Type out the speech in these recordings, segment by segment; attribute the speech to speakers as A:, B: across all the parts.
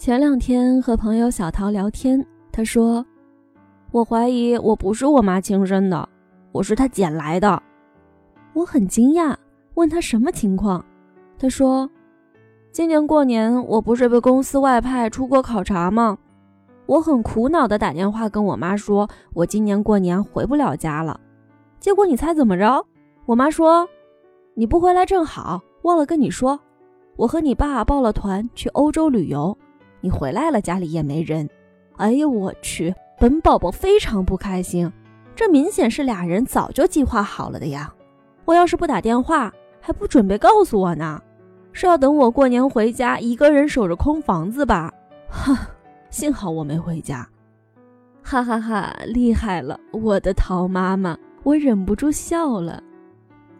A: 前两天和朋友小桃聊天，她说：“我怀疑我不是我妈亲生的，我是她捡来的。”我很惊讶，问她什么情况。她说：“今年过年我不是被公司外派出国考察吗？我很苦恼的打电话跟我妈说，我今年过年回不了家了。结果你猜怎么着？我妈说：‘你不回来正好，忘了跟你说。’”我和你爸报了团去欧洲旅游，你回来了，家里也没人。哎呀，我去！本宝宝非常不开心，这明显是俩人早就计划好了的呀。我要是不打电话，还不准备告诉我呢，是要等我过年回家，一个人守着空房子吧？哈，幸好我没回家。哈哈哈，厉害了，我的桃妈妈！我忍不住笑了。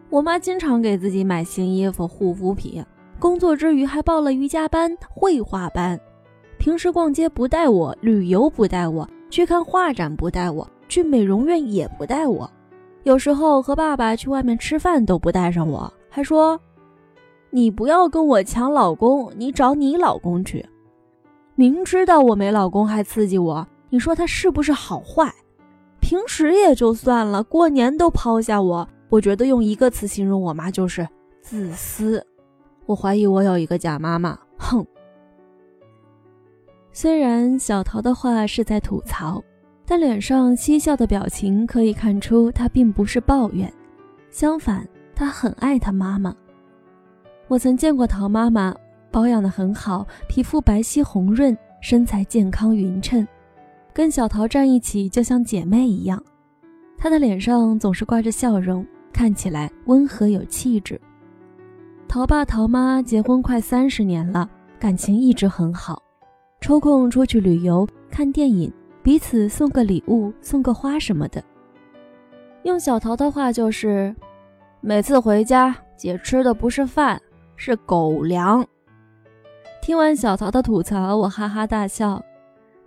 A: 我妈经常给自己买新衣服、护肤品。工作之余还报了瑜伽班、绘画班，平时逛街不带我，旅游不带我，去看画展不带我，去美容院也不带我，有时候和爸爸去外面吃饭都不带上我，还说：“你不要跟我抢老公，你找你老公去。”明知道我没老公还刺激我，你说他是不是好坏？平时也就算了，过年都抛下我，我觉得用一个词形容我妈就是自私。我怀疑我有一个假妈妈，哼！虽然小桃的话是在吐槽，但脸上嬉笑的表情可以看出她并不是抱怨，相反，她很爱她妈妈。我曾见过桃妈妈，保养的很好，皮肤白皙红润，身材健康匀称，跟小桃站一起就像姐妹一样。她的脸上总是挂着笑容，看起来温和有气质。桃爸桃妈结婚快三十年了，感情一直很好，抽空出去旅游、看电影，彼此送个礼物、送个花什么的。用小桃的话就是，每次回家，姐吃的不是饭，是狗粮。听完小桃的吐槽，我哈哈大笑。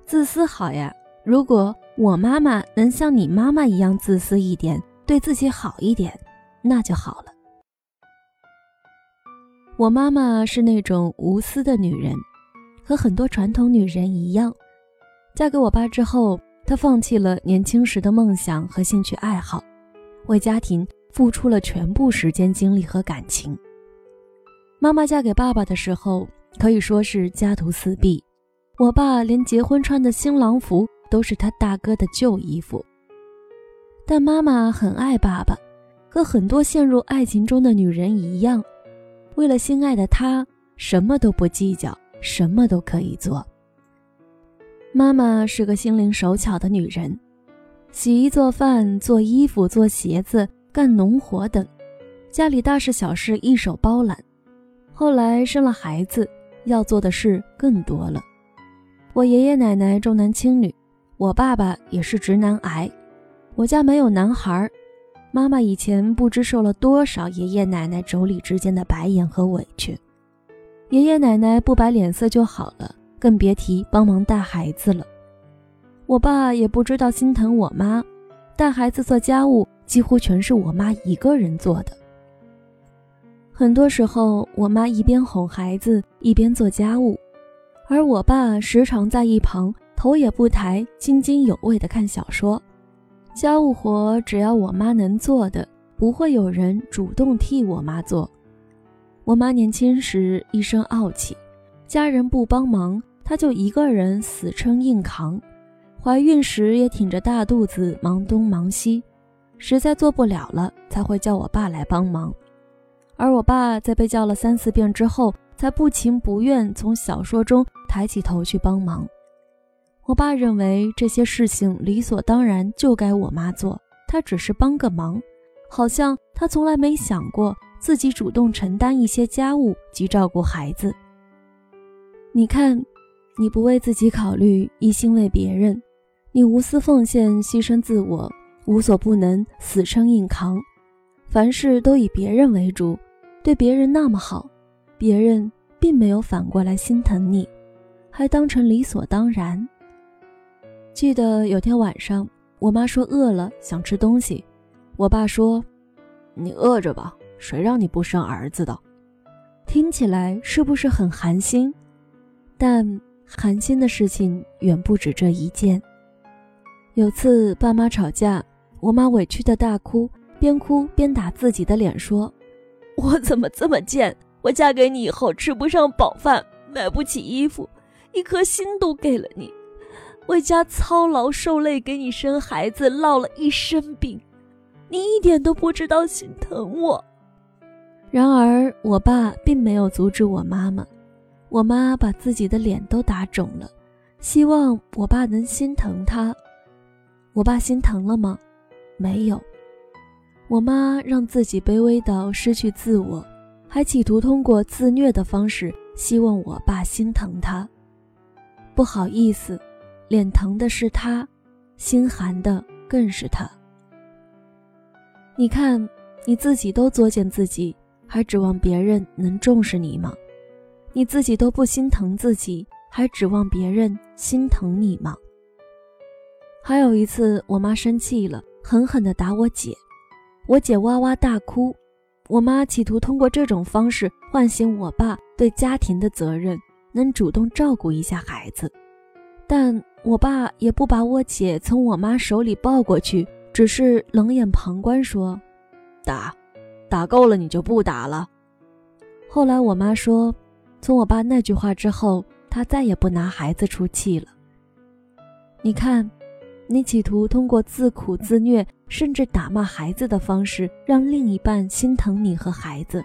A: 自私好呀，如果我妈妈能像你妈妈一样自私一点，对自己好一点，那就好了。我妈妈是那种无私的女人，和很多传统女人一样，嫁给我爸之后，她放弃了年轻时的梦想和兴趣爱好，为家庭付出了全部时间、精力和感情。妈妈嫁给爸爸的时候，可以说是家徒四壁，我爸连结婚穿的新郎服都是他大哥的旧衣服。但妈妈很爱爸爸，和很多陷入爱情中的女人一样。为了心爱的他，什么都不计较，什么都可以做。妈妈是个心灵手巧的女人，洗衣做饭、做衣服、做鞋子、干农活等，家里大事小事一手包揽。后来生了孩子，要做的事更多了。我爷爷奶奶重男轻女，我爸爸也是直男癌，我家没有男孩。妈妈以前不知受了多少爷爷奶奶妯娌之间的白眼和委屈，爷爷奶奶不摆脸色就好了，更别提帮忙带孩子了。我爸也不知道心疼我妈，带孩子做家务几乎全是我妈一个人做的。很多时候，我妈一边哄孩子一边做家务，而我爸时常在一旁头也不抬，津津有味地看小说。家务活只要我妈能做的，不会有人主动替我妈做。我妈年轻时一身傲气，家人不帮忙，她就一个人死撑硬扛。怀孕时也挺着大肚子忙东忙西，实在做不了了才会叫我爸来帮忙。而我爸在被叫了三四遍之后，才不情不愿从小说中抬起头去帮忙。我爸认为这些事情理所当然就该我妈做，他只是帮个忙，好像他从来没想过自己主动承担一些家务及照顾孩子。你看，你不为自己考虑，一心为别人，你无私奉献，牺牲自我，无所不能，死撑硬扛，凡事都以别人为主，对别人那么好，别人并没有反过来心疼你，还当成理所当然。记得有天晚上，我妈说饿了，想吃东西。我爸说：“你饿着吧，谁让你不生儿子的？”听起来是不是很寒心？但寒心的事情远不止这一件。有次爸妈吵架，我妈委屈的大哭，边哭边打自己的脸，说：“我怎么这么贱？我嫁给你以后吃不上饱饭，买不起衣服，一颗心都给了你，为家操劳受累，给你生孩子，落了一身病，你一点都不知道心疼我。”然而，我爸并没有阻止我妈妈。我妈把自己的脸都打肿了，希望我爸能心疼她。我爸心疼了吗？没有。我妈让自己卑微到失去自我，还企图通过自虐的方式希望我爸心疼她。不好意思，脸疼的是他，心寒的更是他。你看，你自己都作践自己。还指望别人能重视你吗？你自己都不心疼自己，还指望别人心疼你吗？还有一次，我妈生气了，狠狠地打我姐，我姐哇哇大哭。我妈企图通过这种方式唤醒我爸对家庭的责任，能主动照顾一下孩子。但我爸也不把我姐从我妈手里抱过去，只是冷眼旁观，说：“打。”打够了，你就不打了。后来我妈说，从我爸那句话之后，她再也不拿孩子出气了。你看，你企图通过自苦自虐，甚至打骂孩子的方式，让另一半心疼你和孩子。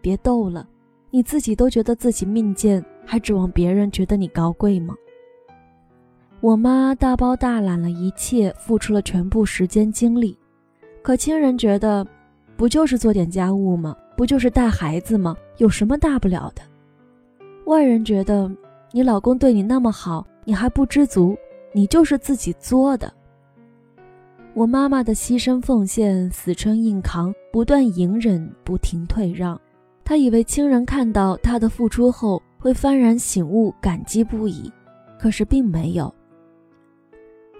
A: 别逗了，你自己都觉得自己命贱，还指望别人觉得你高贵吗？我妈大包大揽了一切，付出了全部时间精力，可亲人觉得。不就是做点家务吗？不就是带孩子吗？有什么大不了的？外人觉得你老公对你那么好，你还不知足，你就是自己作的。我妈妈的牺牲奉献、死撑硬扛、不断隐忍、不停退让，她以为亲人看到她的付出后会幡然醒悟、感激不已，可是并没有。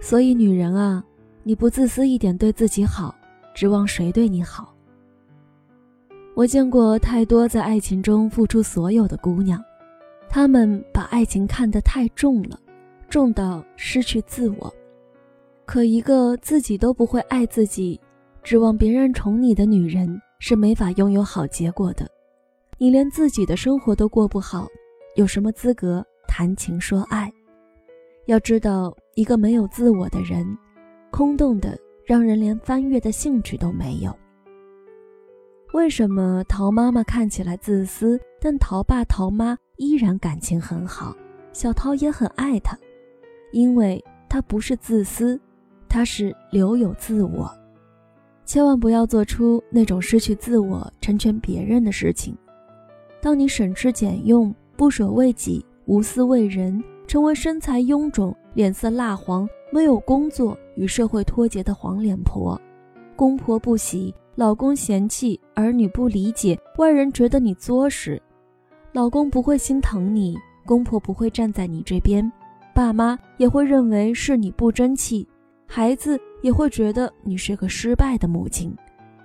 A: 所以，女人啊，你不自私一点，对自己好，指望谁对你好？我见过太多在爱情中付出所有的姑娘，她们把爱情看得太重了，重到失去自我。可一个自己都不会爱自己，指望别人宠你的女人是没法拥有好结果的。你连自己的生活都过不好，有什么资格谈情说爱？要知道，一个没有自我的人，空洞的让人连翻阅的兴趣都没有。为什么陶妈妈看起来自私，但陶爸陶妈依然感情很好，小陶也很爱她？因为她不是自私，她是留有自我。千万不要做出那种失去自我、成全别人的事情。当你省吃俭用、不舍为己、无私为人，成为身材臃肿、脸色蜡黄、没有工作、与社会脱节的黄脸婆，公婆不喜。老公嫌弃，儿女不理解，外人觉得你作时，老公不会心疼你，公婆不会站在你这边，爸妈也会认为是你不争气，孩子也会觉得你是个失败的母亲，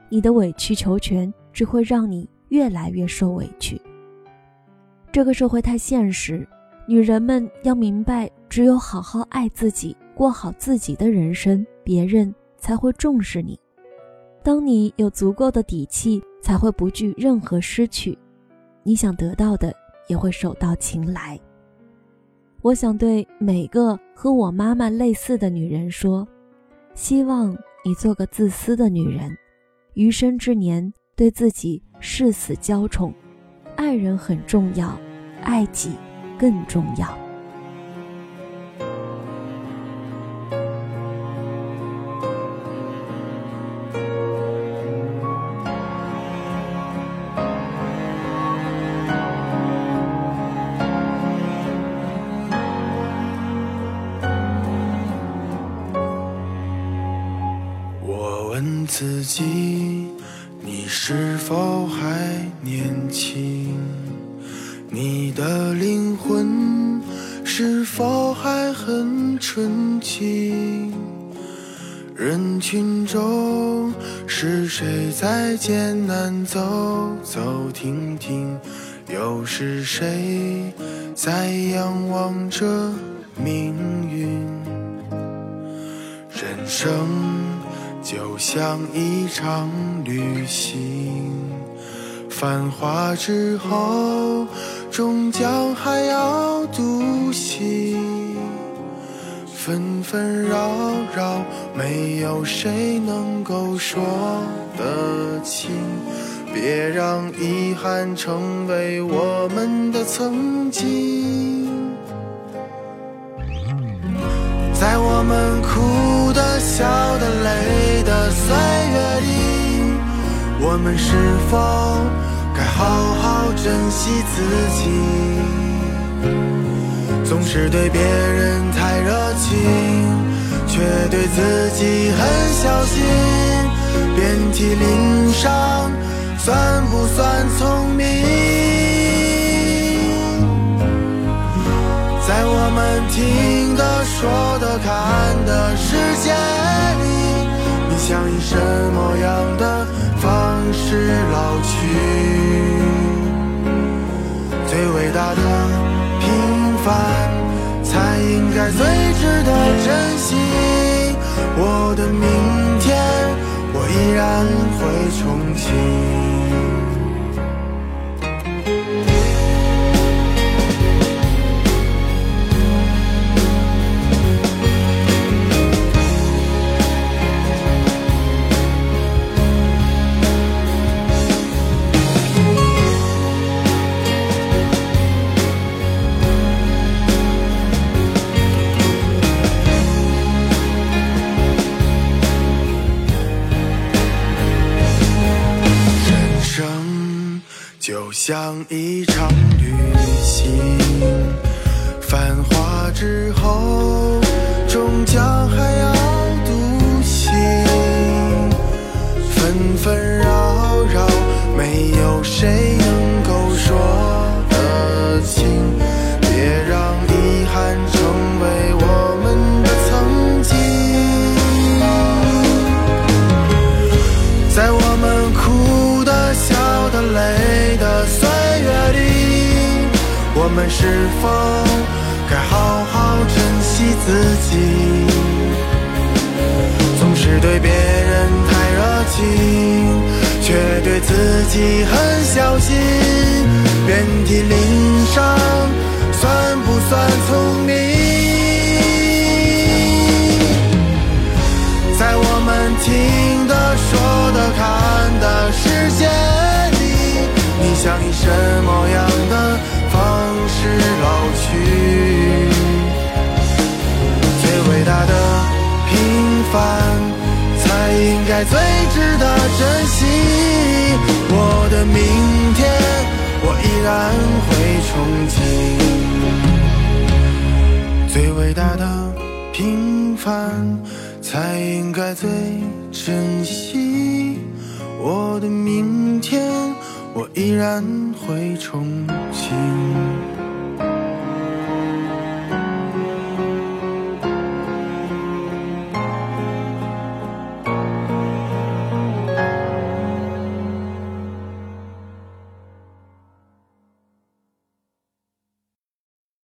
A: 你的委曲求全只会让你越来越受委屈。这个社会太现实，女人们要明白，只有好好爱自己，过好自己的人生，别人才会重视你。当你有足够的底气，才会不惧任何失去，你想得到的也会手到擒来。我想对每个和我妈妈类似的女人说：希望你做个自私的女人，余生之年对自己誓死娇宠，爱人很重要，爱己更重要。
B: 自己，你是否还年轻？你的灵魂是否还很纯净？人群中是谁在艰难走走停停？又是谁在仰望着命运。人生就像一场旅行，繁华之后，终将还要独行。纷纷扰扰，没有谁能够说得清。别让遗憾成为我们的曾经。我们哭的、笑的、累的岁月里，我们是否该好好珍惜自己？总是对别人太热情，却对自己很小心，遍体鳞伤。算不算聪明？听的、说的、看的世界里，你想以什么样的方式老去？最伟大的平凡，才应该最值得珍惜。我的明天，我依然会重启。像一场旅行，繁华之后，我们是否该好好珍惜自己？总是对别人太热情，却对自己很小心，遍体鳞伤，算不算聪明？在我们听的、说的、看最值得珍惜。我的明天，我依然会憧憬。最伟大的平凡，才应该最珍惜。我的明天，我依然会憧憬。